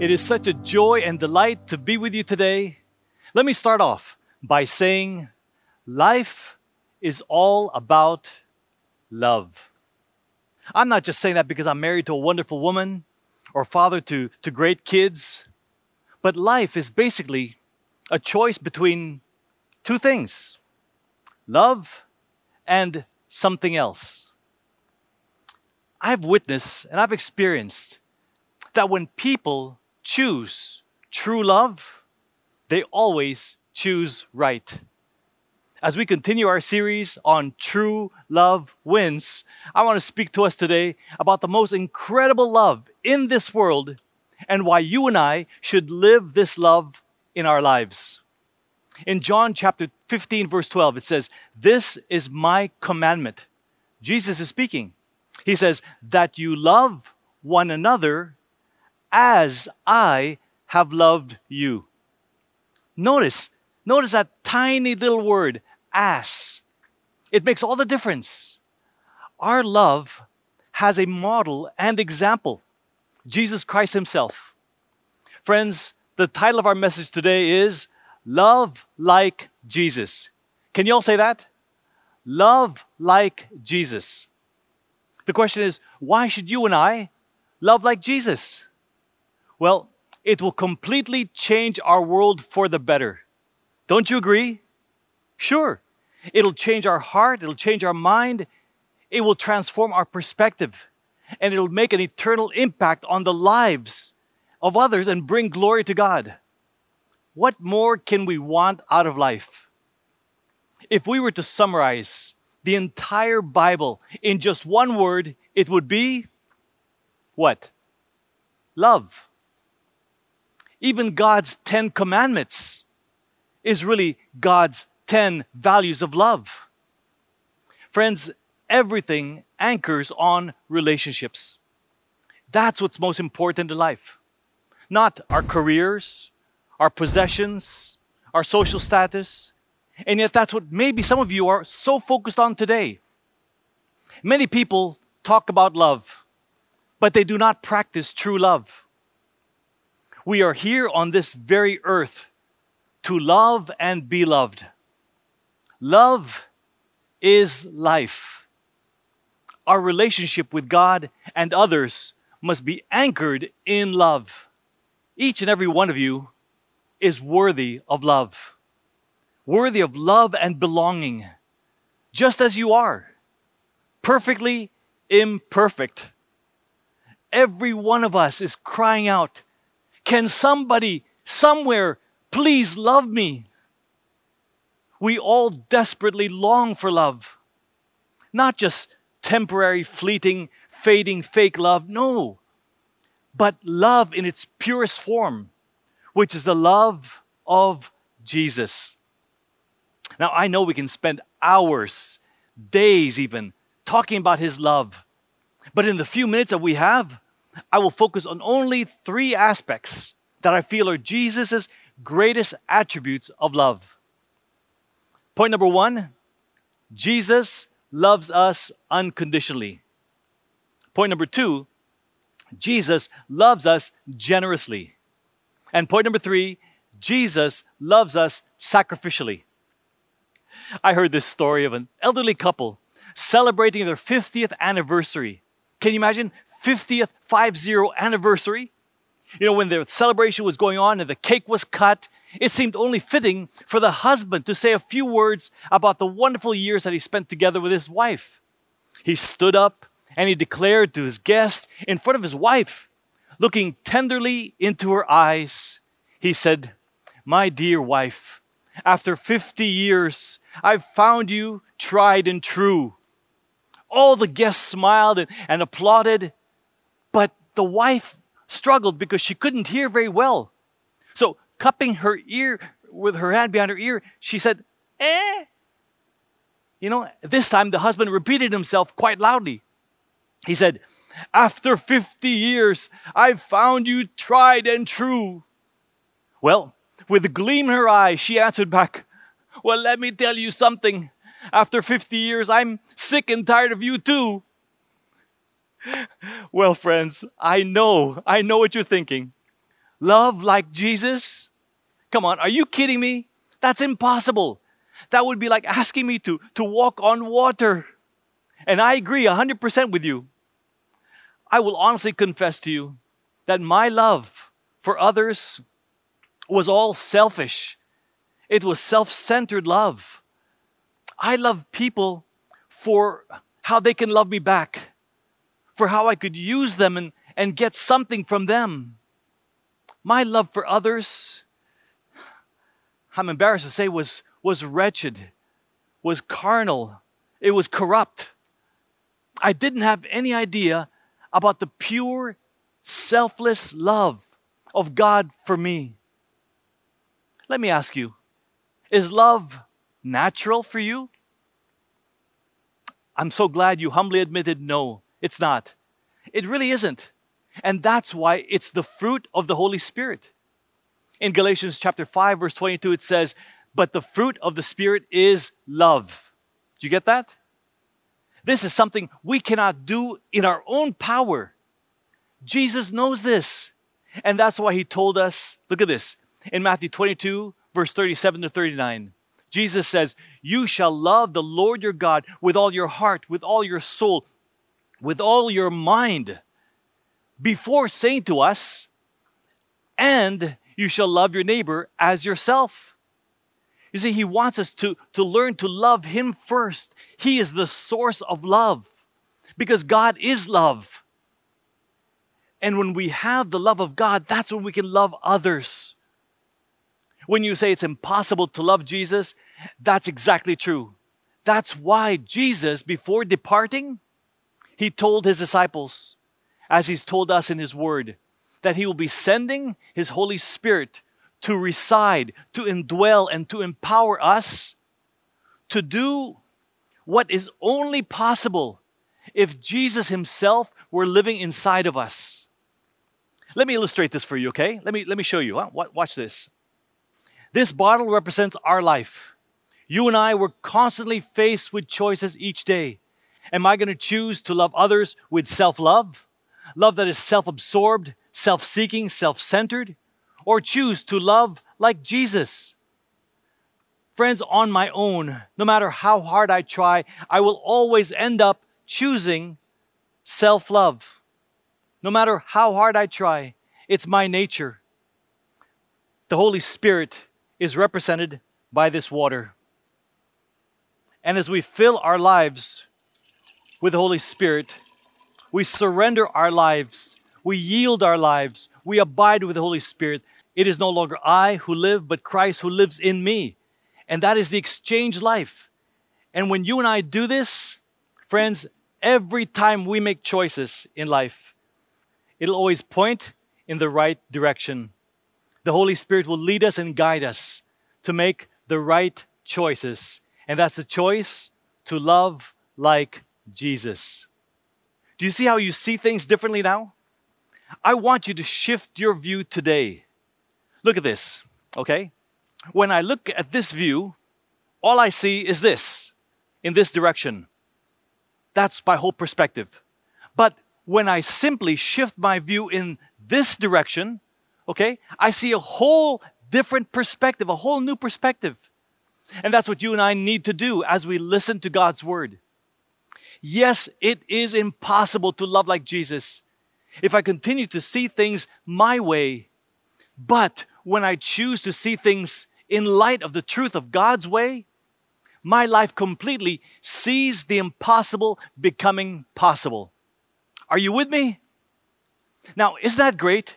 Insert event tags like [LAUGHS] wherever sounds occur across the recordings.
It is such a joy and delight to be with you today. Let me start off by saying life is all about love. I'm not just saying that because I'm married to a wonderful woman or father to, to great kids, but life is basically a choice between two things love and something else. I've witnessed and I've experienced that when people choose true love, they always choose right. As we continue our series on True Love Wins, I want to speak to us today about the most incredible love in this world and why you and I should live this love in our lives. In John chapter 15, verse 12, it says, This is my commandment. Jesus is speaking. He says, That you love one another as I have loved you. Notice, notice that tiny little word, as. It makes all the difference. Our love has a model and example Jesus Christ Himself. Friends, the title of our message today is Love Like Jesus. Can you all say that? Love like Jesus. The question is, why should you and I love like Jesus? Well, it will completely change our world for the better. Don't you agree? Sure. It'll change our heart, it'll change our mind, it will transform our perspective, and it'll make an eternal impact on the lives of others and bring glory to God. What more can we want out of life? If we were to summarize the entire Bible in just one word, it would be what? Love even God's 10 commandments is really God's 10 values of love. Friends, everything anchors on relationships. That's what's most important in life. Not our careers, our possessions, our social status. And yet, that's what maybe some of you are so focused on today. Many people talk about love, but they do not practice true love. We are here on this very earth to love and be loved. Love is life. Our relationship with God and others must be anchored in love. Each and every one of you is worthy of love, worthy of love and belonging, just as you are, perfectly imperfect. Every one of us is crying out, can somebody somewhere please love me? We all desperately long for love. Not just temporary, fleeting, fading, fake love. No. But love in its purest form, which is the love of Jesus. Now, I know we can spend hours, days even, talking about his love. But in the few minutes that we have, I will focus on only three aspects that I feel are Jesus' greatest attributes of love. Point number one Jesus loves us unconditionally. Point number two Jesus loves us generously. And point number three Jesus loves us sacrificially. I heard this story of an elderly couple celebrating their 50th anniversary. Can you imagine 50th 50 anniversary. You know, when the celebration was going on and the cake was cut, it seemed only fitting for the husband to say a few words about the wonderful years that he spent together with his wife. He stood up and he declared to his guest in front of his wife, looking tenderly into her eyes, he said, My dear wife, after 50 years, I've found you tried and true. All the guests smiled and, and applauded, but the wife struggled because she couldn't hear very well. So, cupping her ear with her hand behind her ear, she said, Eh. You know, this time the husband repeated himself quite loudly. He said, After 50 years, I've found you tried and true. Well, with a gleam in her eye, she answered back, Well, let me tell you something. After 50 years, I'm sick and tired of you too. [LAUGHS] Well, friends, I know, I know what you're thinking. love like Jesus? Come on, are you kidding me? That's impossible. That would be like asking me to, to walk on water. And I agree 100% with you. I will honestly confess to you that my love for others was all selfish. It was self centered love. I love people for how they can love me back, for how I could use them and, and get something from them. My love for others, I'm embarrassed to say, was, was wretched, was carnal, it was corrupt. I didn't have any idea about the pure, selfless love of God for me. Let me ask you is love natural for you? I'm so glad you humbly admitted no, it's not. It really isn't. And that's why it's the fruit of the Holy Spirit. In Galatians chapter 5 verse 22 it says, "But the fruit of the Spirit is love." Do you get that? This is something we cannot do in our own power. Jesus knows this. And that's why he told us, look at this, in Matthew 22 verse 37 to 39. Jesus says, You shall love the Lord your God with all your heart, with all your soul, with all your mind, before saying to us, And you shall love your neighbor as yourself. You see, he wants us to, to learn to love him first. He is the source of love because God is love. And when we have the love of God, that's when we can love others. When you say it's impossible to love Jesus, that's exactly true. That's why Jesus, before departing, he told his disciples, as he's told us in his word, that he will be sending his Holy Spirit to reside, to indwell, and to empower us to do what is only possible if Jesus himself were living inside of us. Let me illustrate this for you, okay? Let me, let me show you. Huh? Watch this. This bottle represents our life. You and I were constantly faced with choices each day. Am I going to choose to love others with self love? Love that is self absorbed, self seeking, self centered? Or choose to love like Jesus? Friends, on my own, no matter how hard I try, I will always end up choosing self love. No matter how hard I try, it's my nature. The Holy Spirit is represented by this water. And as we fill our lives with the Holy Spirit, we surrender our lives, we yield our lives, we abide with the Holy Spirit. It is no longer I who live, but Christ who lives in me. And that is the exchange life. And when you and I do this, friends, every time we make choices in life, it'll always point in the right direction the Holy Spirit will lead us and guide us to make the right choices. And that's the choice to love like Jesus. Do you see how you see things differently now? I want you to shift your view today. Look at this, okay? When I look at this view, all I see is this in this direction. That's my whole perspective. But when I simply shift my view in this direction, okay, I see a whole different perspective, a whole new perspective. And that's what you and I need to do as we listen to God's word. Yes, it is impossible to love like Jesus if I continue to see things my way. But when I choose to see things in light of the truth of God's way, my life completely sees the impossible becoming possible. Are you with me? Now, isn't that great?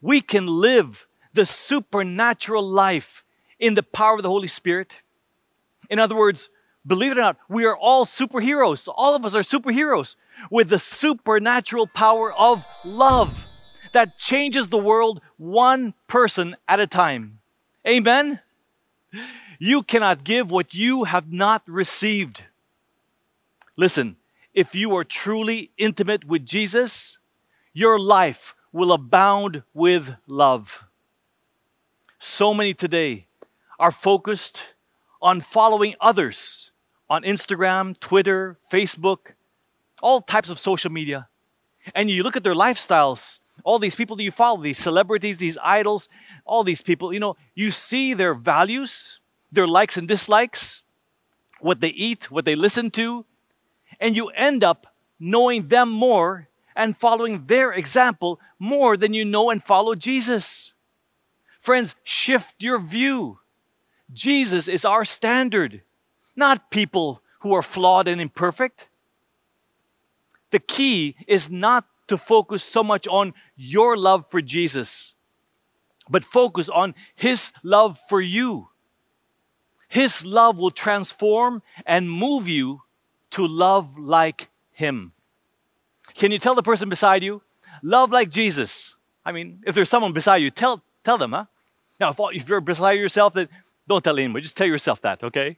We can live the supernatural life in the power of the Holy Spirit. In other words, believe it or not, we are all superheroes. All of us are superheroes with the supernatural power of love that changes the world one person at a time. Amen? You cannot give what you have not received. Listen, if you are truly intimate with Jesus, your life will abound with love. So many today are focused on following others on Instagram, Twitter, Facebook, all types of social media. and you look at their lifestyles, all these people that you follow, these celebrities, these idols, all these people, you know, you see their values, their likes and dislikes, what they eat, what they listen to, and you end up knowing them more and following their example more than you know and follow Jesus. Friends, shift your view. Jesus is our standard, not people who are flawed and imperfect. The key is not to focus so much on your love for Jesus, but focus on His love for you. His love will transform and move you to love like Him. Can you tell the person beside you, love like Jesus? I mean, if there's someone beside you, tell, tell them, huh? Now, if, you're beside yourself, then don't tell anyone, just tell yourself that, okay?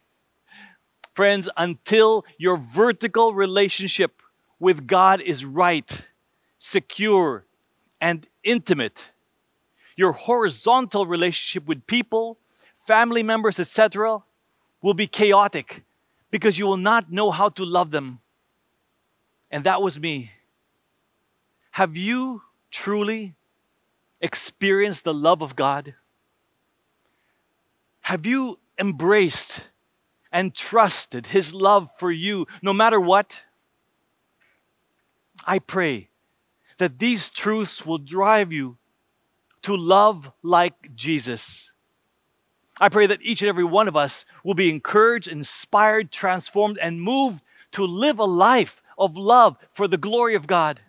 Friends, until your vertical relationship with God is right, secure, and intimate, your horizontal relationship with people, family members, etc., will be chaotic because you will not know how to love them. And that was me. Have you truly experienced the love of God? Have you embraced and trusted His love for you no matter what? I pray that these truths will drive you to love like Jesus. I pray that each and every one of us will be encouraged, inspired, transformed, and moved to live a life of love for the glory of God.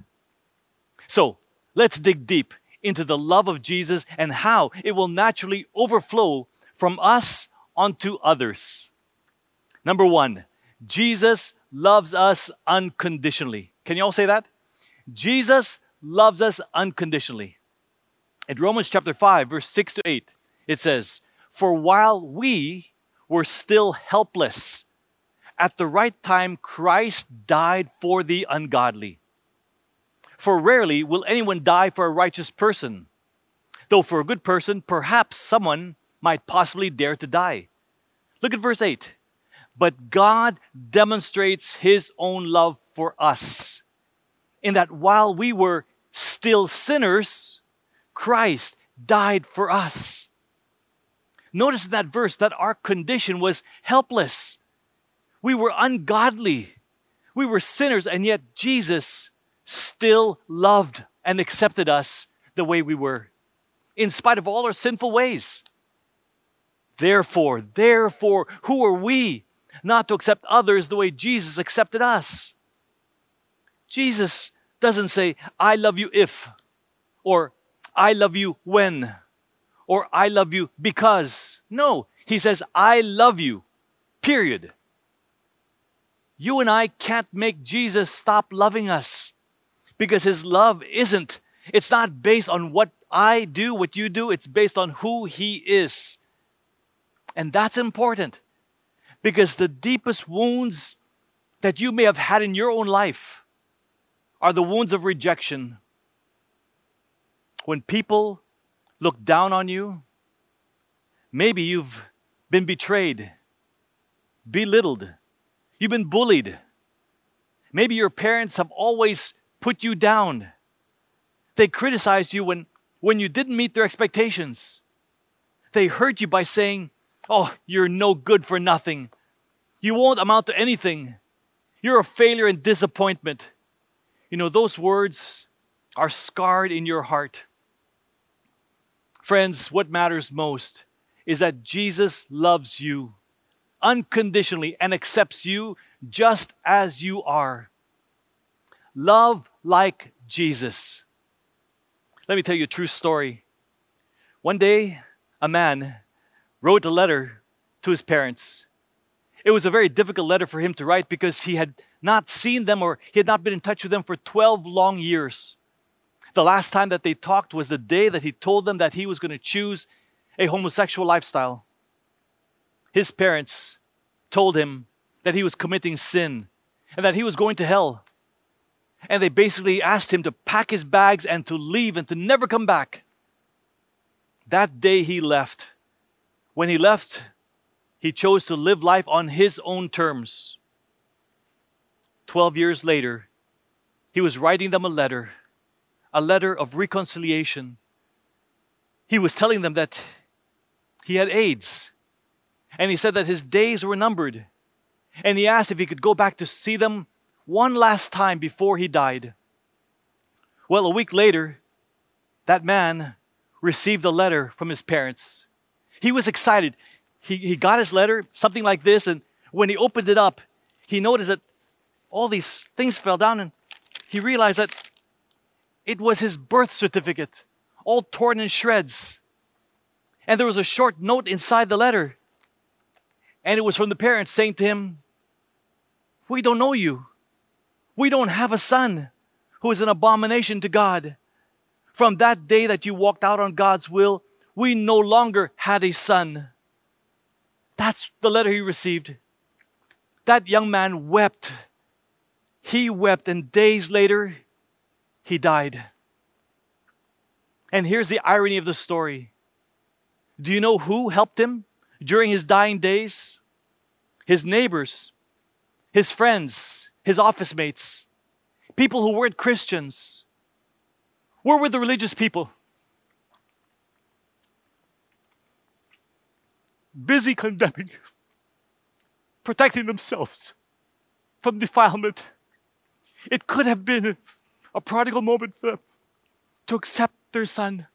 So let's dig deep into the love of Jesus and how it will naturally overflow from us onto others. Number one, Jesus loves us unconditionally. Can you all say that? Jesus loves us unconditionally. In Romans chapter 5, verse 6 to 8, it says, For while we were still helpless, at the right time Christ died for the ungodly. For rarely will anyone die for a righteous person, though for a good person, perhaps someone might possibly dare to die. Look at verse 8. But God demonstrates his own love for us, in that while we were still sinners, Christ died for us. Notice in that verse that our condition was helpless. We were ungodly. We were sinners, and yet Jesus still loved and accepted us the way we were, in spite of all our sinful ways. Therefore, therefore, who are we not to accept others the way Jesus accepted us? Jesus doesn't say, I love you if, or I love you when, or I love you because. No, he says, I love you, period. You and I can't make Jesus stop loving us because his love isn't, it's not based on what I do, what you do, it's based on who he is. And that's important because the deepest wounds that you may have had in your own life are the wounds of rejection. When people look down on you, maybe you've been betrayed, belittled, you've been bullied. Maybe your parents have always put you down. They criticized you when, when you didn't meet their expectations. They hurt you by saying, Oh, you're no good for nothing. You won't amount to anything. You're a failure and disappointment. You know, those words are scarred in your heart. Friends, what matters most is that Jesus loves you unconditionally and accepts you just as you are. Love like Jesus. Let me tell you a true story. One day, a man wrote a letter to his parents. It was a very difficult letter for him to write because he had not seen them or he had not been in touch with them for 12 long years. The last time that they talked was the day that he told them that he was going to choose a homosexual lifestyle. His parents told him that he was committing sin and that he was going to hell. And they basically asked him to pack his bags and to leave and to never come back. That day he left. When he left, he chose to live life on his own terms. Twelve years later, he was writing them a letter, a letter of reconciliation. He was telling them that he had AIDS, and he said that his days were numbered. And he asked if he could go back to see them one last time before he died. Well, a week later, that man received a letter from his parents. He was excited. He, he got his letter, something like this, and when he opened it up, he noticed that all these things fell down and he realized that it was his birth certificate, all torn in shreds. And there was a short note inside the letter. And it was from the parents saying to him, We don't know you. We don't have a son who is an abomination to God. From that day that you walked out on God's will, we no longer had a son. That's the letter he received. That young man wept. He wept, and days later, he died. And here's the irony of the story do you know who helped him during his dying days? His neighbors, his friends, his office mates, people who weren't Christians. Where were the religious people? Busy condemning, [LAUGHS] protecting themselves from defilement. It could have been a prodigal moment for them to accept their son.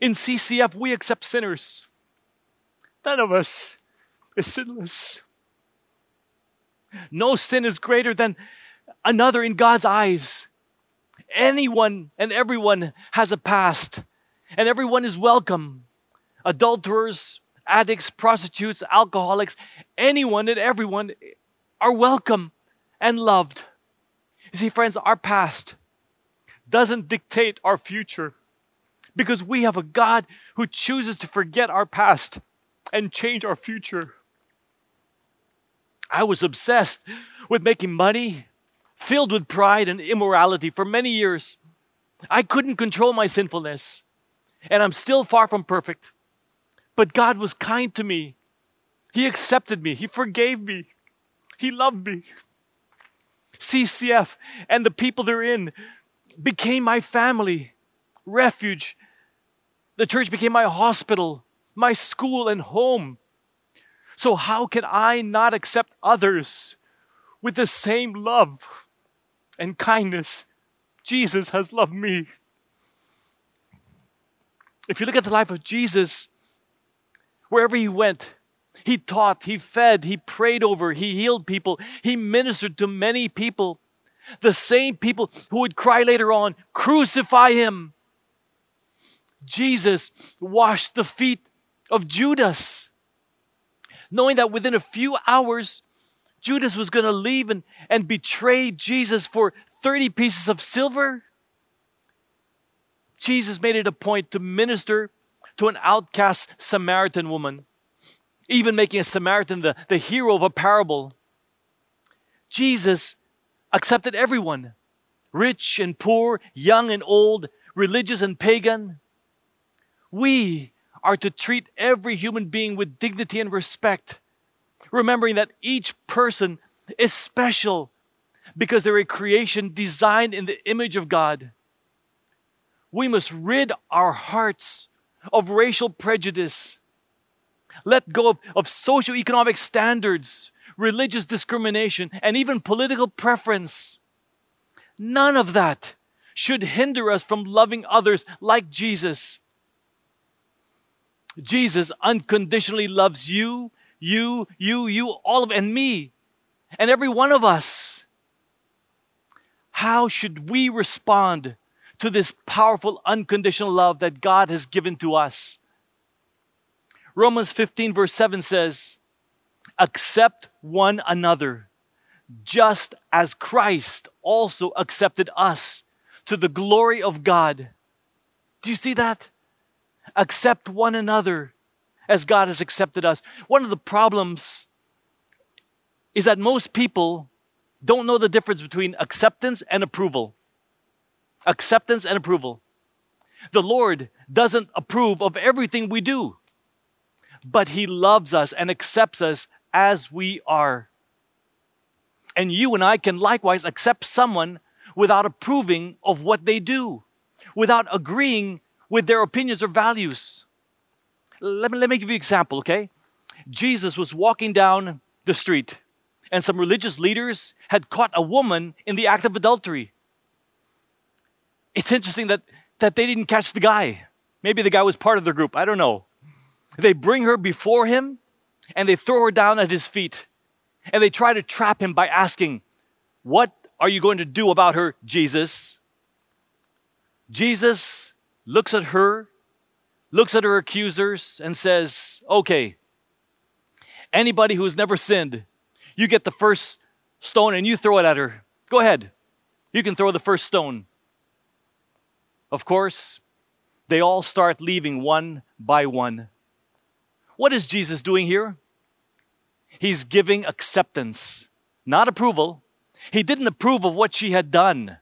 In CCF, we accept sinners. None of us is sinless. No sin is greater than another in God's eyes. Anyone and everyone has a past, and everyone is welcome. Adulterers, addicts, prostitutes, alcoholics, anyone and everyone are welcome and loved. You see, friends, our past doesn't dictate our future because we have a God who chooses to forget our past and change our future. I was obsessed with making money, filled with pride and immorality for many years. I couldn't control my sinfulness, and I'm still far from perfect. But God was kind to me. He accepted me, He forgave me, He loved me. CCF and the people therein became my family, refuge. The church became my hospital, my school, and home. So, how can I not accept others with the same love and kindness Jesus has loved me? If you look at the life of Jesus, wherever he went, he taught, he fed, he prayed over, he healed people, he ministered to many people. The same people who would cry later on, Crucify him. Jesus washed the feet of Judas, knowing that within a few hours, Judas was going to leave and, and betray Jesus for 30 pieces of silver. Jesus made it a point to minister to an outcast Samaritan woman even making a Samaritan the, the hero of a parable. Jesus accepted everyone rich and poor, young and old, religious and pagan. We are to treat every human being with dignity and respect, remembering that each person is special because they're a creation designed in the image of God. We must rid our hearts of racial prejudice let go of, of socioeconomic standards, religious discrimination, and even political preference. None of that should hinder us from loving others like Jesus. Jesus unconditionally loves you, you, you, you, all of, and me, and every one of us. How should we respond to this powerful unconditional love that God has given to us? Romans 15, verse 7 says, Accept one another, just as Christ also accepted us to the glory of God. Do you see that? Accept one another as God has accepted us. One of the problems is that most people don't know the difference between acceptance and approval. Acceptance and approval. The Lord doesn't approve of everything we do but He loves us and accepts us as we are. And you and I can likewise accept someone without approving of what they do, without agreeing with their opinions or values. Let me, let me give you an example, okay? Jesus was walking down the street, and some religious leaders had caught a woman in the act of adultery. It's interesting that, that they didn't catch the guy. Maybe the guy was part of the group, I don't know. They bring her before him and they throw her down at his feet. And they try to trap him by asking, What are you going to do about her, Jesus? Jesus looks at her, looks at her accusers, and says, Okay, anybody who's never sinned, you get the first stone and you throw it at her. Go ahead. You can throw the first stone. Of course, they all start leaving one by one. What is Jesus doing here? He's giving acceptance, not approval. He didn't approve of what she had done,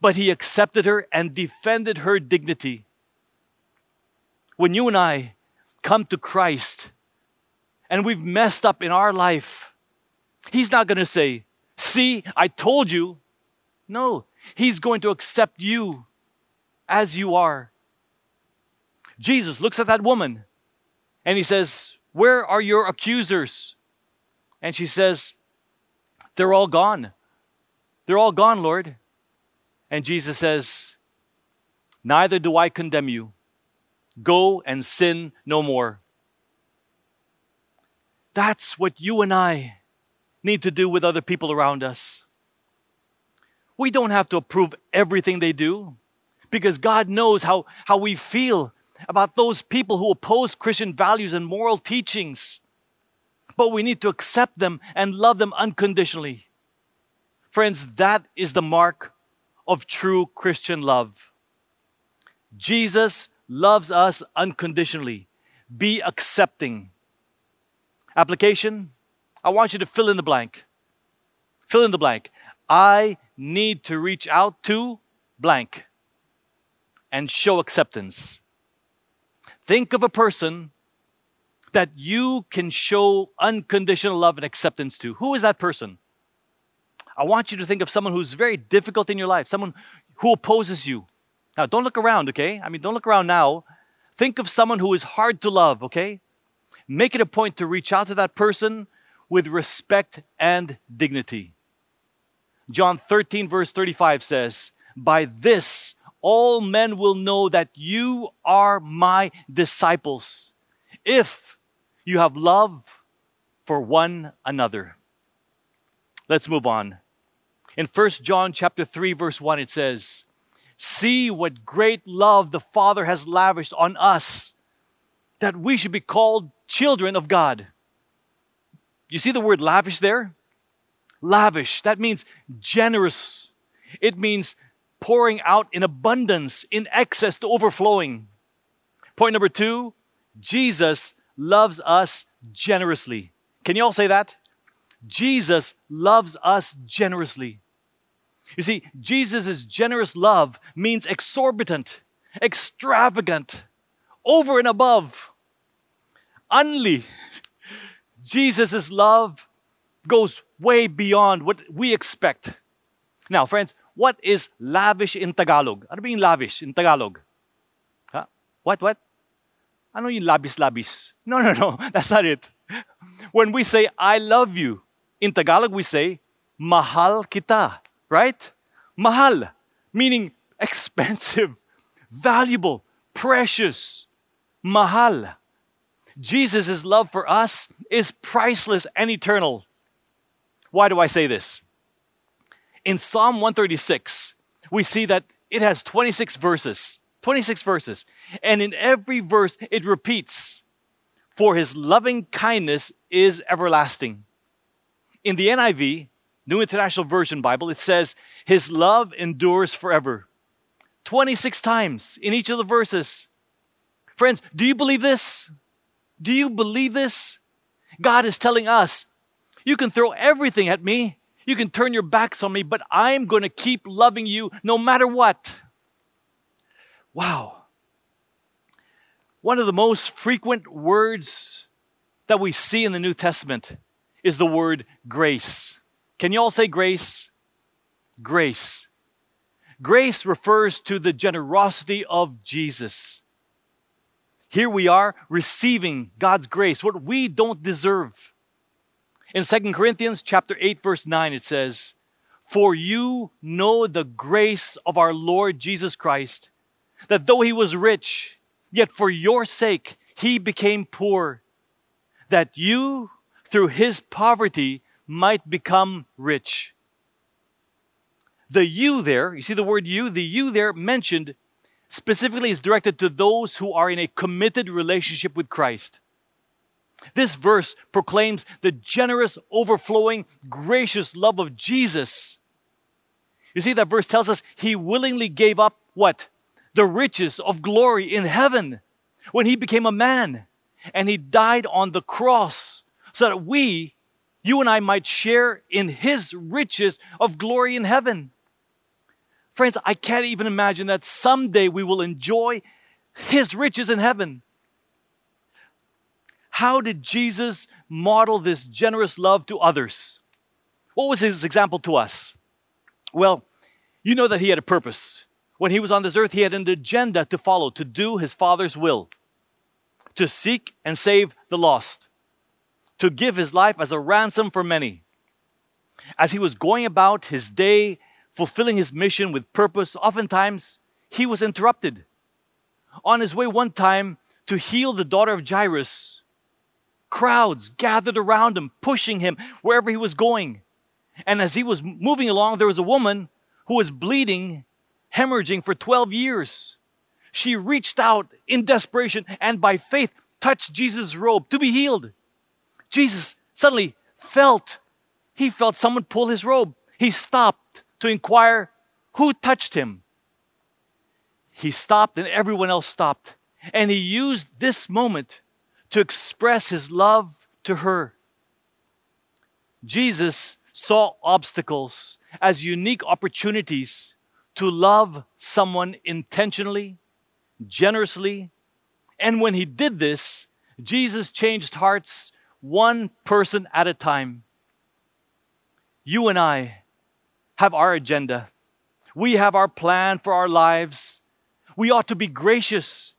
but he accepted her and defended her dignity. When you and I come to Christ and we've messed up in our life, He's not going to say, See, I told you. No, He's going to accept you as you are. Jesus looks at that woman and he says, Where are your accusers? And she says, They're all gone. They're all gone, Lord. And Jesus says, Neither do I condemn you. Go and sin no more. That's what you and I need to do with other people around us. We don't have to approve everything they do because God knows how, how we feel about those people who oppose Christian values and moral teachings. But we need to accept them and love them unconditionally. Friends, that is the mark of true Christian love. Jesus loves us unconditionally. Be accepting. Application I want you to fill in the blank. Fill in the blank. I need to reach out to blank and show acceptance. Think of a person that you can show unconditional love and acceptance to. Who is that person? I want you to think of someone who's very difficult in your life, someone who opposes you. Now, don't look around, okay? I mean, don't look around now. Think of someone who is hard to love, okay? Make it a point to reach out to that person with respect and dignity. John 13, verse 35 says, By this all men will know that you are my disciples if you have love for one another. Let's move on. In 1 John chapter 3 verse 1 it says, "See what great love the Father has lavished on us that we should be called children of God." You see the word lavish there? Lavish, that means generous. It means pouring out in abundance, in excess to overflowing. Point number two Jesus loves us generously. Can you all say that? Jesus loves us generously. You see, Jesus' generous love means exorbitant, extravagant, over and above. Only Jesus' love goes way beyond what we expect. Now, friends, what is lavish in Tagalog? Ano ba yung lavish in Tagalog? Huh? What, what? Ano yung labis-labis? No, no, no. [LAUGHS] That's not it. When we say, I love you, in Tagalog we say, mahal kita, right? Mahal, meaning expensive, valuable, precious. Mahal. Jesus' love for us is priceless and eternal. Why do I say this? In Psalm 136, we see that it has 26 verses. 26 verses. And in every verse, it repeats, For his loving kindness is everlasting. In the NIV, New International Version Bible, it says, His love endures forever. 26 times in each of the verses. Friends, do you believe this? Do you believe this? God is telling us, You can throw everything at me, you can turn your backs on me, but I'm going to keep loving you no matter what. Wow. One of the most frequent words that we see in the New Testament is the word grace. Can you all say grace? Grace. Grace refers to the generosity of Jesus. Here we are receiving God's grace, what we don't deserve. In 2 Corinthians chapter 8 verse 9 it says, "For you know the grace of our Lord Jesus Christ, that though he was rich, yet for your sake he became poor, that you through his poverty might become rich." The you there, you see the word you, the you there mentioned specifically is directed to those who are in a committed relationship with Christ. This verse proclaims the generous, overflowing, gracious love of Jesus. You see, that verse tells us he willingly gave up what? The riches of glory in heaven when he became a man and he died on the cross so that we, you and I, might share in his riches of glory in heaven. Friends, I can't even imagine that someday we will enjoy his riches in heaven. How did Jesus model this generous love to others? What was his example to us? Well, you know that he had a purpose. When he was on this earth, he had an agenda to follow, to do his Father's will, to seek and save the lost, to give his life as a ransom for many. As he was going about his day fulfilling his mission with purpose, oftentimes he was interrupted. On his way one time to heal the daughter of Jairus, crowds gathered around him, pushing him wherever he was going. And as he was moving along, there was a woman who was bleeding, hemorrhaging for 12 years. She reached out in desperation and by faith touched Jesus' robe to be healed. Jesus suddenly felt, he felt someone pull his robe. He stopped to inquire who touched him. He stopped and everyone else stopped. And he used this moment to express his love to her. Jesus saw obstacles as unique opportunities to love someone intentionally, generously. And when he did this, Jesus changed hearts one person at a time. You and I have our agenda. We have our plan for our lives. We ought to be gracious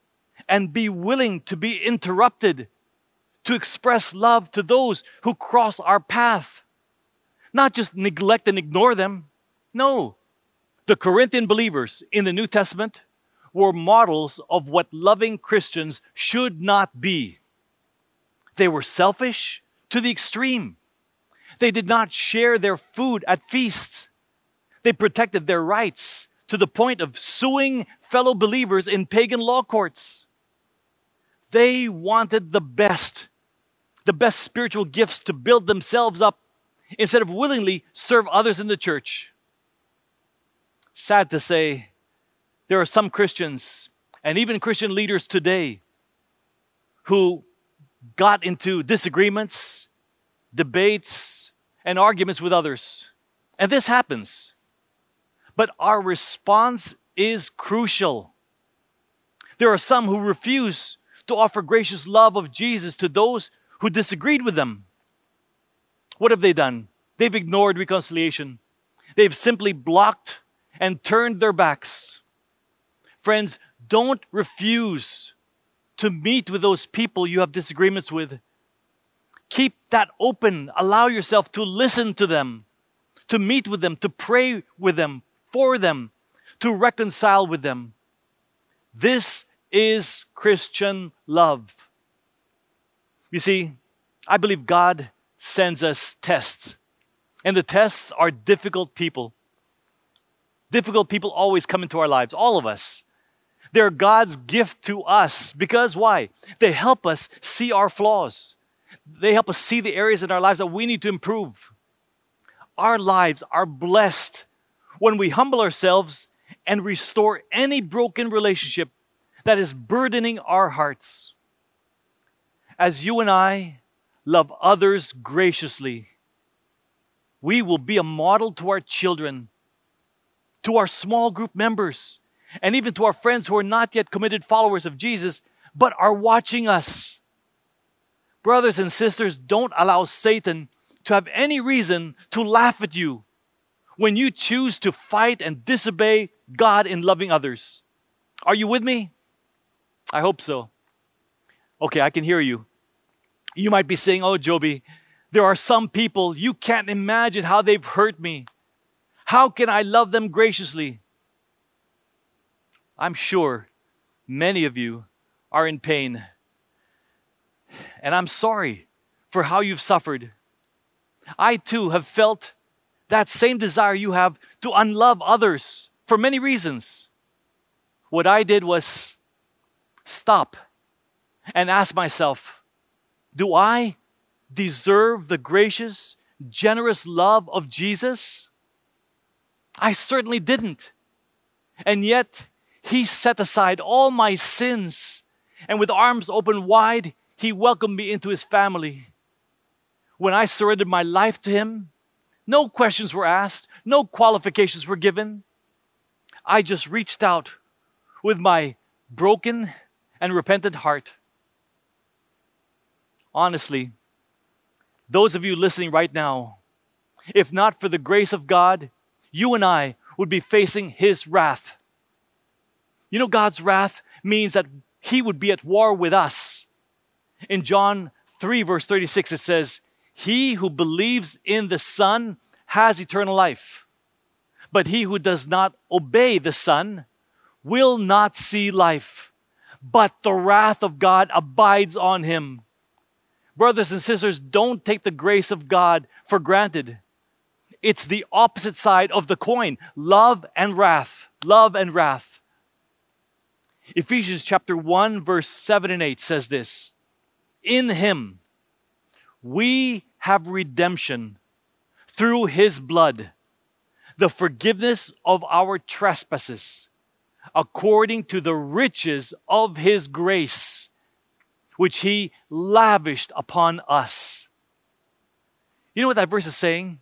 and be willing to be interrupted to express love to those who cross our path. Not just neglect and ignore them. No. The Corinthian believers in the New Testament were models of what loving Christians should not be. They were selfish to the extreme. They did not share their food at feasts. They protected their rights to the point of suing fellow believers in pagan law courts. They wanted the best, the best spiritual gifts to build themselves up instead of willingly serve others in the church. Sad to say, there are some Christians and even Christian leaders today who got into disagreements, debates, and arguments with others. And this happens. But our response is crucial. There are some who refuse to offer gracious love of Jesus to those who disagreed with them. What have they done? They've ignored reconciliation. They've simply blocked and turned their backs. Friends, don't refuse to meet with those people you have disagreements with. Keep that open. Allow yourself to listen to them, to meet with them, to pray with them, for them, to reconcile with them. This is Christian love. You see, I believe God sends us tests, and the tests are difficult people. Difficult people always come into our lives, all of us. They're God's gift to us because why? They help us see our flaws. They help us see the areas in our lives that we need to improve. Our lives are blessed when we humble ourselves and restore any broken relationship that is burdening our hearts. As you and I love others graciously, we will be a model to our children, to our small group members, and even to our friends who are not yet committed followers of Jesus, but are watching us. Brothers and sisters, don't allow Satan to have any reason to laugh at you when you choose to fight and disobey God in loving others. Are you with me? I hope so. Okay, I can hear you. You might be saying, Oh, Joby, there are some people you can't imagine how they've hurt me. How can I love them graciously? I'm sure many of you are in pain. And I'm sorry for how you've suffered. I too have felt that same desire you have to unlove others for many reasons. What I did was stop and ask myself, do I deserve the gracious, generous love of Jesus? I certainly didn't. And yet, He set aside all my sins, and with arms open wide, He welcomed me into His family. When I surrendered my life to Him, no questions were asked, no qualifications were given. I just reached out with my broken and repentant heart. Honestly, those of you listening right now, if not for the grace of God, you and I would be facing His wrath. You know, God's wrath means that He would be at war with us. In John 3, verse 36, it says, He who believes in the Son has eternal life, but he who does not obey the Son will not see life, but the wrath of God abides on him. Brothers and sisters, don't take the grace of God for granted. It's the opposite side of the coin love and wrath. Love and wrath. Ephesians chapter 1, verse 7 and 8 says this In him we have redemption through his blood, the forgiveness of our trespasses, according to the riches of his grace which he lavished upon us. You know what that verse is saying?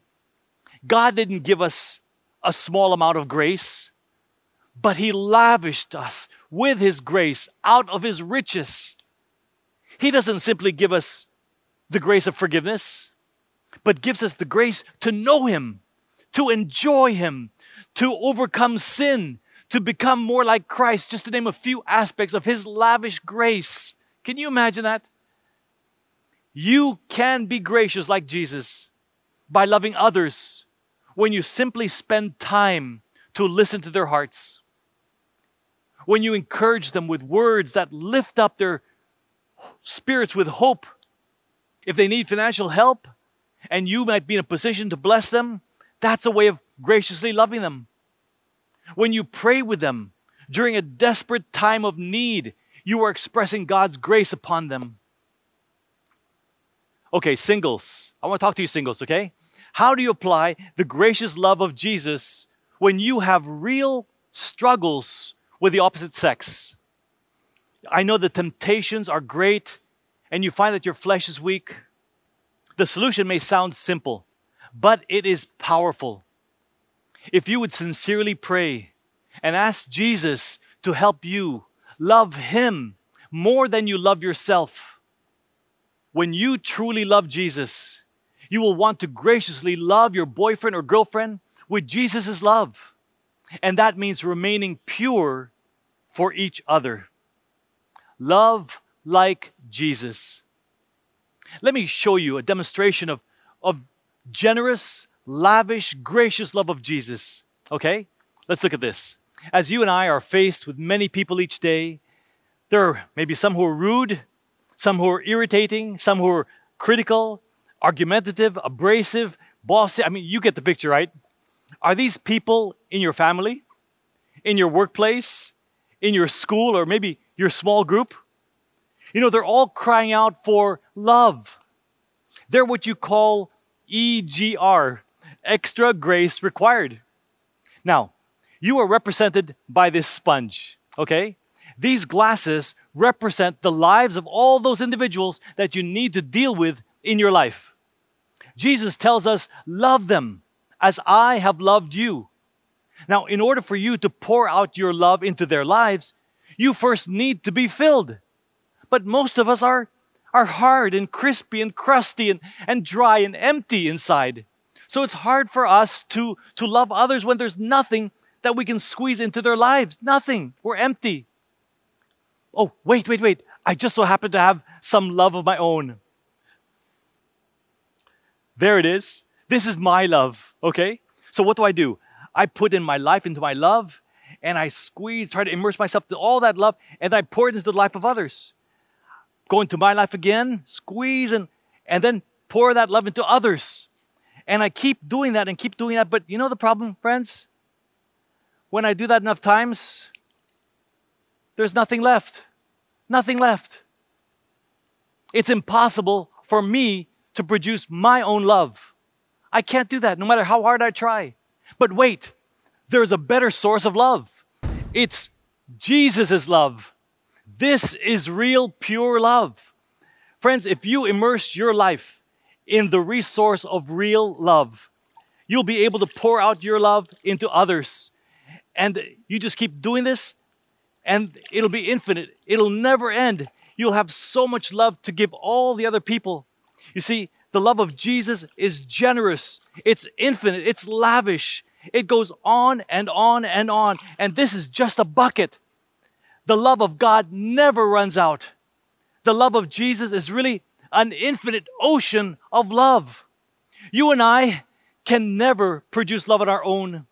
God didn't give us a small amount of grace, but he lavished us with his grace out of his riches. He doesn't simply give us the grace of forgiveness, but gives us the grace to know him, to enjoy him, to overcome sin, to become more like Christ, just to name a few aspects of his lavish grace. Can you imagine that? You can be gracious like Jesus by loving others when you simply spend time to listen to their hearts. When you encourage them with words that lift up their spirits with hope. If they need financial help and you might be in a position to bless them, that's a way of graciously loving them. When you pray with them during a desperate time of need you are expressing God's grace upon them. Okay, singles. I want to talk to you, singles, okay? How do you apply the gracious love of Jesus when you have real struggles with the opposite sex? I know the temptations are great and you find that your flesh is weak. The solution may sound simple, but it is powerful. If you would sincerely pray and ask Jesus to help you Love Him more than you love yourself. When you truly love Jesus, you will want to graciously love your boyfriend or girlfriend with Jesus' love. And that means remaining pure for each other. Love like Jesus. Let me show you a demonstration of, of generous, lavish, gracious love of Jesus. Okay? Let's look at this. As you and I are faced with many people each day, there are maybe some who are rude, some who are irritating, some who are critical, argumentative, abrasive, bossy. I mean, you get the picture, right? Are these people in your family, in your workplace, in your school, or maybe your small group? You know, they're all crying out for love. They're what you call EGR, extra grace required. Now, you are represented by this sponge, okay? These glasses represent the lives of all those individuals that you need to deal with in your life. Jesus tells us, Love them as I have loved you. Now, in order for you to pour out your love into their lives, you first need to be filled. But most of us are, are hard and crispy and crusty and, and dry and empty inside. So it's hard for us to, to love others when there's nothing that we can squeeze into their lives. Nothing. We're empty. Oh, wait, wait, wait. I just so happen to have some love of my own. There it is. This is my love, okay? So what do I do? I put in my life into my love and I squeeze, try to immerse myself to all that love, and I pour it into the life of others. Go into my life again, squeeze, and, and then pour that love into others. And I keep doing that and keep doing that. But you know the problem, friends? When I do that enough times, there's nothing left. Nothing left. It's impossible for me to produce my own love. I can't do that no matter how hard I try. But wait, there's a better source of love. It's Jesus' love. This is real, pure love. Friends, if you immerse your life in the resource of real love, you'll be able to pour out your love into others. And you just keep doing this, and it'll be infinite. It'll never end. You'll have so much love to give all the other people. You see, the love of Jesus is generous, it's infinite, it's lavish. It goes on and on and on. And this is just a bucket. The love of God never runs out. The love of Jesus is really an infinite ocean of love. You and I can never produce love on our own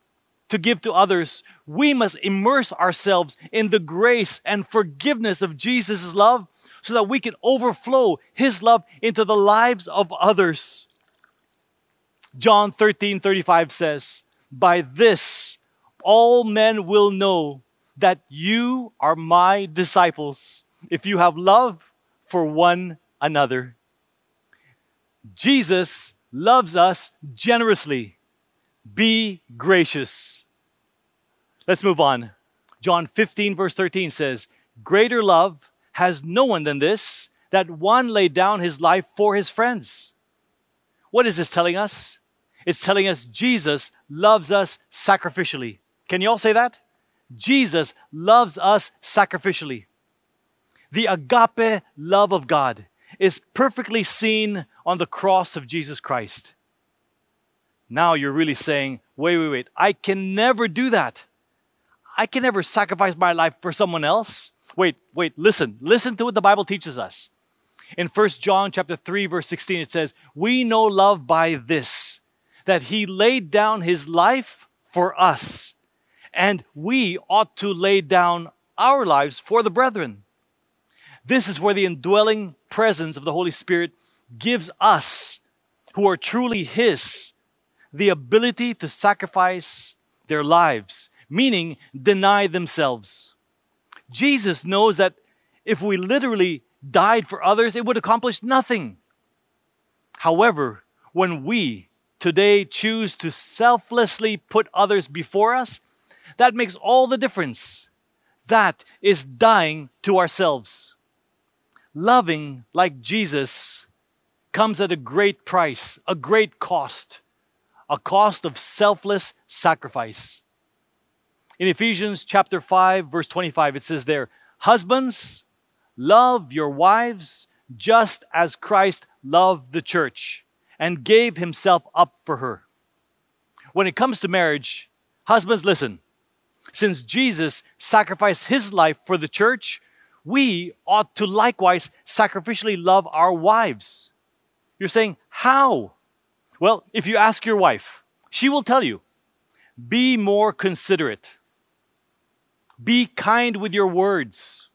to give to others. We must immerse ourselves in the grace and forgiveness of Jesus' love so that we can overflow His love into the lives of others. John 13 35 says, By this all men will know that you are my disciples if you have love for one another. Jesus loves us generously. Be gracious. Let's move on. John 15, verse 13 says, Greater love has no one than this, that one laid down his life for his friends. What is this telling us? It's telling us Jesus loves us sacrificially. Can you all say that? Jesus loves us sacrificially. The agape love of God is perfectly seen on the cross of Jesus Christ. Now you're really saying, wait, wait, wait, I can never do that. I can never sacrifice my life for someone else. Wait, wait, listen. Listen to what the Bible teaches us. In 1 John chapter 3 verse 16 it says, "We know love by this, that he laid down his life for us, and we ought to lay down our lives for the brethren." This is where the indwelling presence of the Holy Spirit gives us who are truly his the ability to sacrifice their lives, meaning deny themselves. Jesus knows that if we literally died for others, it would accomplish nothing. However, when we today choose to selflessly put others before us, that makes all the difference. That is dying to ourselves. Loving like Jesus comes at a great price, a great cost, a cost of selfless sacrifice. In Ephesians chapter 5 verse 25 it says there, "Husbands, love your wives just as Christ loved the church and gave himself up for her." When it comes to marriage, husbands listen. Since Jesus sacrificed his life for the church, we ought to likewise sacrificially love our wives. You're saying, "How?" Well, if you ask your wife, she will tell you, "Be more considerate." Be kind with your words.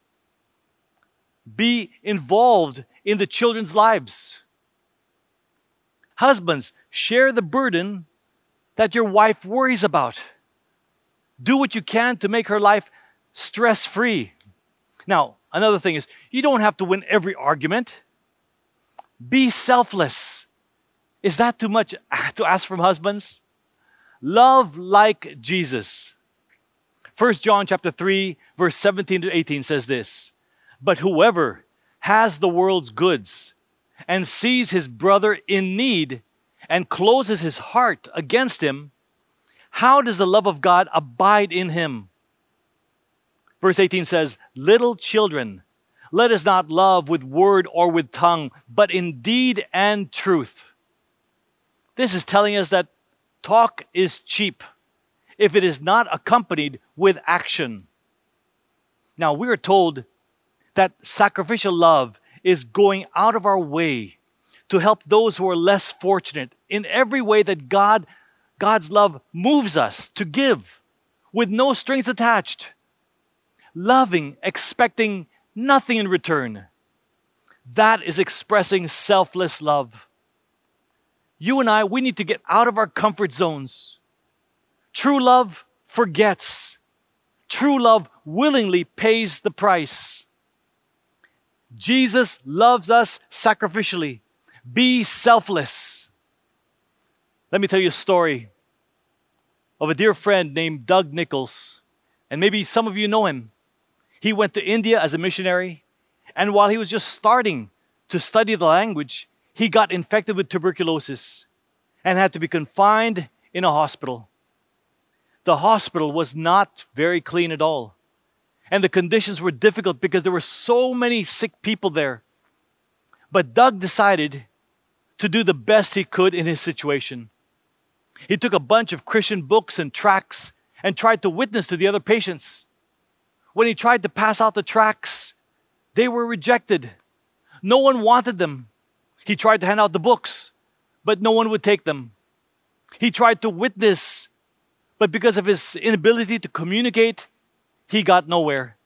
Be involved in the children's lives. Husbands, share the burden that your wife worries about. Do what you can to make her life stress free. Now, another thing is, you don't have to win every argument. Be selfless. Is that too much to ask from husbands? Love like Jesus. 1 John chapter 3 verse 17 to 18 says this, "But whoever has the world's goods and sees his brother in need and closes his heart against him, how does the love of God abide in him?" Verse 18 says, "Little children, let us not love with word or with tongue, but in deed and truth. This is telling us that talk is cheap if it is not accompanied with action. Now, we are told that sacrificial love is going out of our way to help those who are less fortunate in every way that God God's love moves us to give with no strings attached. Loving, expecting nothing in return. That is expressing selfless love. You and I, we need to get out of our comfort zones. True love forgets. True love willingly pays the price. Jesus loves us sacrificially. Be selfless. Let me tell you a story of a dear friend named Doug Nichols. And maybe some of you know him. He went to India as a missionary, and while he was just starting to study the language, he got infected with tuberculosis and had to be confined in a hospital. The hospital was not very clean at all. And the conditions were difficult because there were so many sick people there. But Doug decided to do the best he could in his situation. He took a bunch of Christian books and tracts and tried to witness to the other patients. When he tried to pass out the tracts, they were rejected. No one wanted them. He tried to hand out the books, but no one would take them. He tried to witness, but because of his inability to communicate, he got nowhere.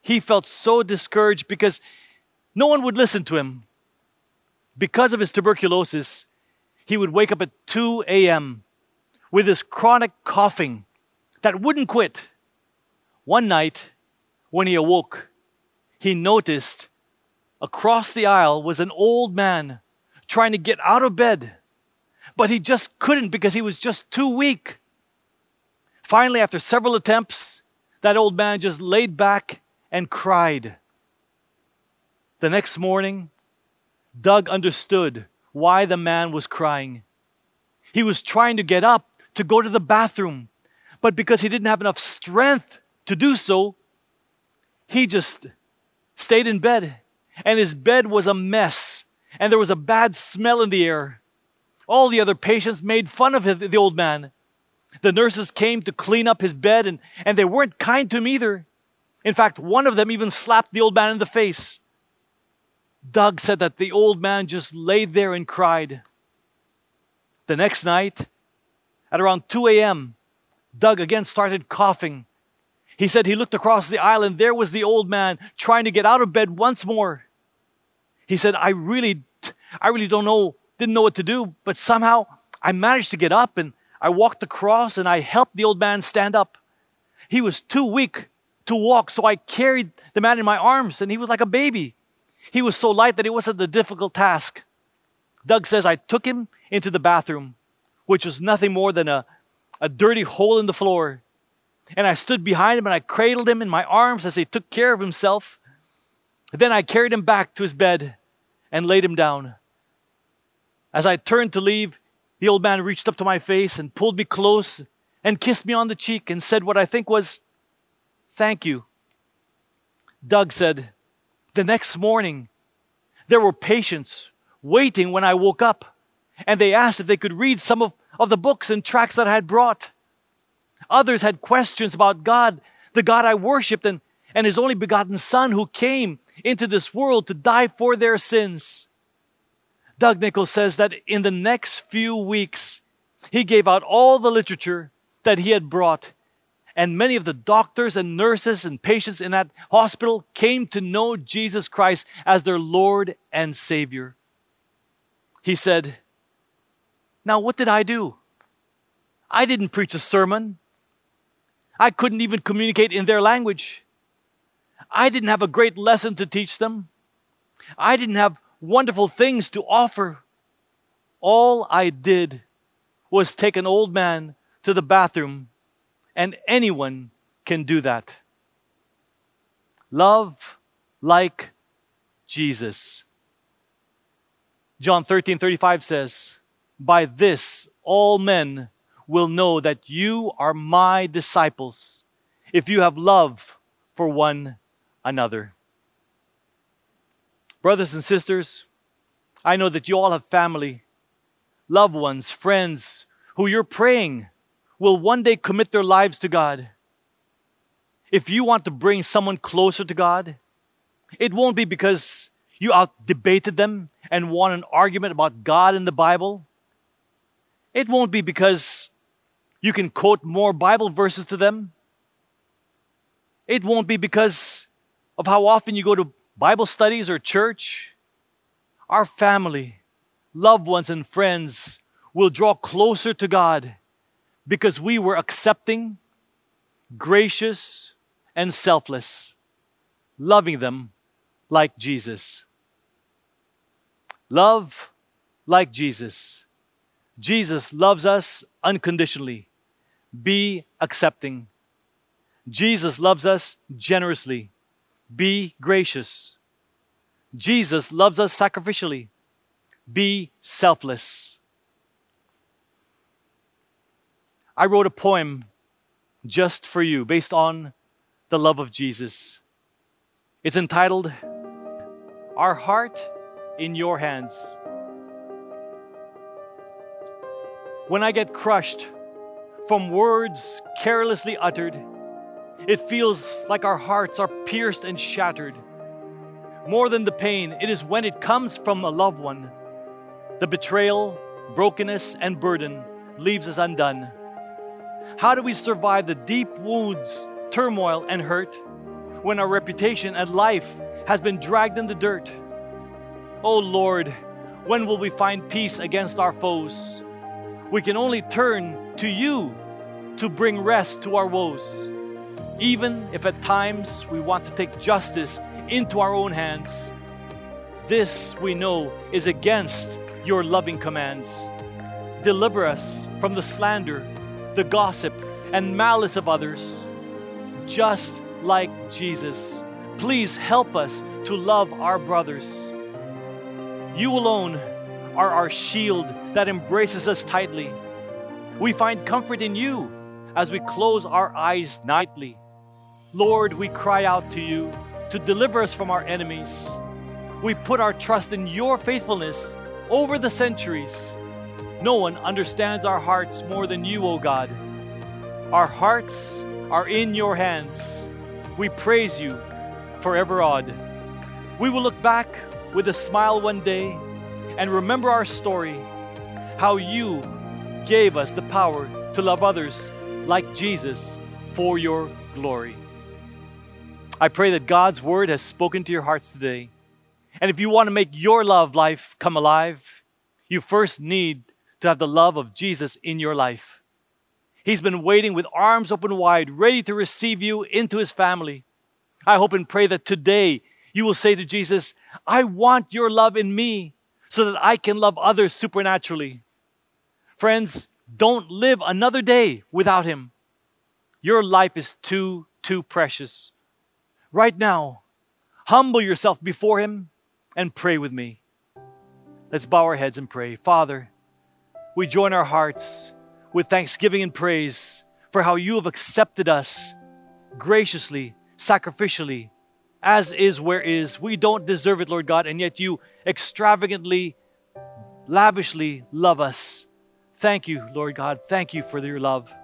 He felt so discouraged because no one would listen to him. Because of his tuberculosis, he would wake up at 2 a.m. with his chronic coughing that wouldn't quit. One night, when he awoke, he noticed across the aisle was an old man trying to get out of bed, but he just couldn't because he was just too weak. Finally, after several attempts, that old man just laid back and cried. The next morning, Doug understood why the man was crying. He was trying to get up to go to the bathroom, but because he didn't have enough strength to do so, he just stayed in bed. And his bed was a mess, and there was a bad smell in the air. All the other patients made fun of the old man. The nurses came to clean up his bed, and, and they weren't kind to him either. In fact, one of them even slapped the old man in the face. Doug said that the old man just laid there and cried. The next night, at around 2 a.m., Doug again started coughing. He said he looked across the aisle and there was the old man trying to get out of bed once more. He said, I really, I really don't know, didn't know what to do, but somehow I managed to get up and I walked across and I helped the old man stand up. He was too weak to walk, so I carried the man in my arms and he was like a baby. He was so light that it wasn't a difficult task. Doug says, I took him into the bathroom, which was nothing more than a, a dirty hole in the floor. And I stood behind him and I cradled him in my arms as he took care of himself. Then I carried him back to his bed and laid him down. As I turned to leave, the old man reached up to my face and pulled me close and kissed me on the cheek and said what I think was, Thank you. Doug said, The next morning, there were patients waiting when I woke up, and they asked if they could read some of, of the books and tracts that I had brought. Others had questions about God, the God I worshiped, and, and His only begotten Son who came into this world to die for their sins. Doug Nichols says that in the next few weeks, he gave out all the literature that he had brought. And many of the doctors and nurses and patients in that hospital came to know Jesus Christ as their Lord and Savior. He said, Now, what did I do? I didn't preach a sermon. I couldn't even communicate in their language. I didn't have a great lesson to teach them. I didn't have wonderful things to offer. All I did was take an old man to the bathroom, and anyone can do that. Love like Jesus. John 13 35 says, By this all men will know that you are my disciples if you have love for one another. Brothers and sisters, I know that you all have family, loved ones, friends who you're praying will one day commit their lives to God. If you want to bring someone closer to God, it won't be because you out debated them and won an argument about God and the Bible. It won't be because you can quote more Bible verses to them. It won't be because of how often you go to Bible studies or church. Our family, loved ones, and friends will draw closer to God because we were accepting, gracious, and selfless, loving them like Jesus. Love like Jesus. Jesus loves us unconditionally. Be accepting. Jesus loves us generously. Be gracious. Jesus loves us sacrificially. Be selfless. I wrote a poem just for you based on the love of Jesus. It's entitled, Our Heart in Your Hands. When I get crushed from words carelessly uttered, it feels like our hearts are pierced and shattered. More than the pain, it is when it comes from a loved one. The betrayal, brokenness, and burden leaves us undone. How do we survive the deep wounds, turmoil, and hurt when our reputation and life has been dragged in the dirt? Oh Lord, when will we find peace against our foes? We can only turn to you to bring rest to our woes. Even if at times we want to take justice into our own hands, this we know is against your loving commands. Deliver us from the slander the gossip, and malice of others, just like Jesus. Please help us to love our brothers. You alone are our shield that embraces us tightly. We find comfort in you as we close our eyes nightly. Lord, we cry out to you to deliver us from our enemies. We put our trust in your faithfulness over the centuries. No one understands our hearts more than you, O God. Our hearts are in your hands. We praise you forever odd. We will look back with a smile one day and remember our story how you gave us the power to love others like Jesus for your glory. I pray that God's word has spoken to your hearts today. And if you want to make your love life come alive, you first need to have the love of Jesus in your life. He's been waiting with arms open wide, ready to receive you into his family. I hope and pray that today you will say to Jesus, I want your love in me so that I can love others supernaturally. Friends, don't live another day without him. Your life is too, too precious. Right now, humble yourself before him and pray with me. Let's bow our heads and pray. Father, we join our hearts with thanksgiving and praise for how you have accepted us graciously, sacrificially, as is where is. We don't deserve it, Lord God, and yet you extravagantly, lavishly love us. Thank you, Lord God. Thank you for your love.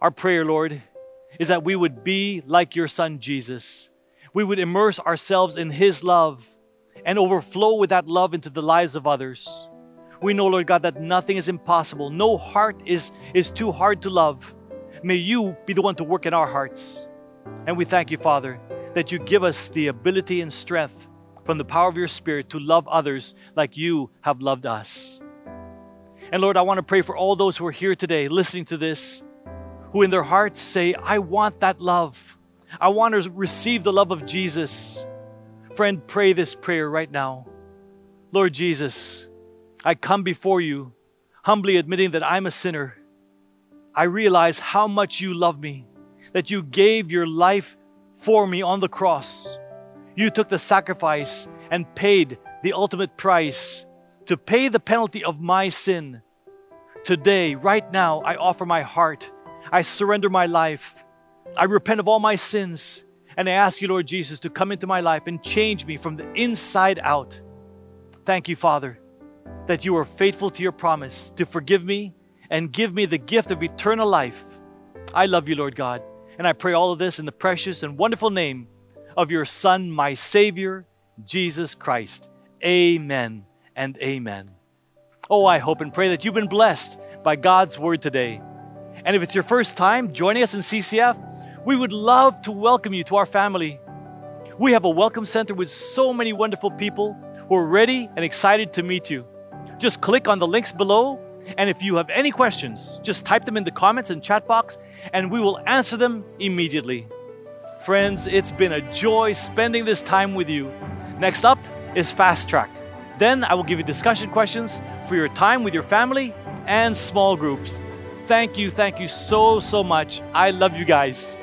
Our prayer, Lord, is that we would be like your Son Jesus. We would immerse ourselves in His love and overflow with that love into the lives of others. We know, Lord God, that nothing is impossible. No heart is, is too hard to love. May you be the one to work in our hearts. And we thank you, Father, that you give us the ability and strength from the power of your Spirit to love others like you have loved us. And Lord, I want to pray for all those who are here today listening to this, who in their hearts say, I want that love. I want to receive the love of Jesus. Friend, pray this prayer right now. Lord Jesus, I come before you, humbly admitting that I'm a sinner. I realize how much you love me, that you gave your life for me on the cross. You took the sacrifice and paid the ultimate price to pay the penalty of my sin. Today, right now, I offer my heart. I surrender my life. I repent of all my sins And I ask you, Lord Jesus, to come into my life and change me from the inside out. Thank you, Father, that you are faithful to your promise to forgive me and give me the gift of eternal life. I love you, Lord God. And I pray all of this in the precious and wonderful name of your Son, my Savior, Jesus Christ. Amen and amen. Oh, I hope and pray that you've been blessed by God's word today. And if it's your first time joining us in CCF, we would love to welcome you to our family. We have a welcome center with so many wonderful people who are ready and excited to meet you. Just click on the links below, and if you have any questions, just type them in the comments and chat box, and we will answer them immediately. Friends, it's been a joy spending this time with you. Next up is Fast Track. Then I will give you discussion questions for your time with your family and small groups. Thank you, thank you so, so much. I love you guys.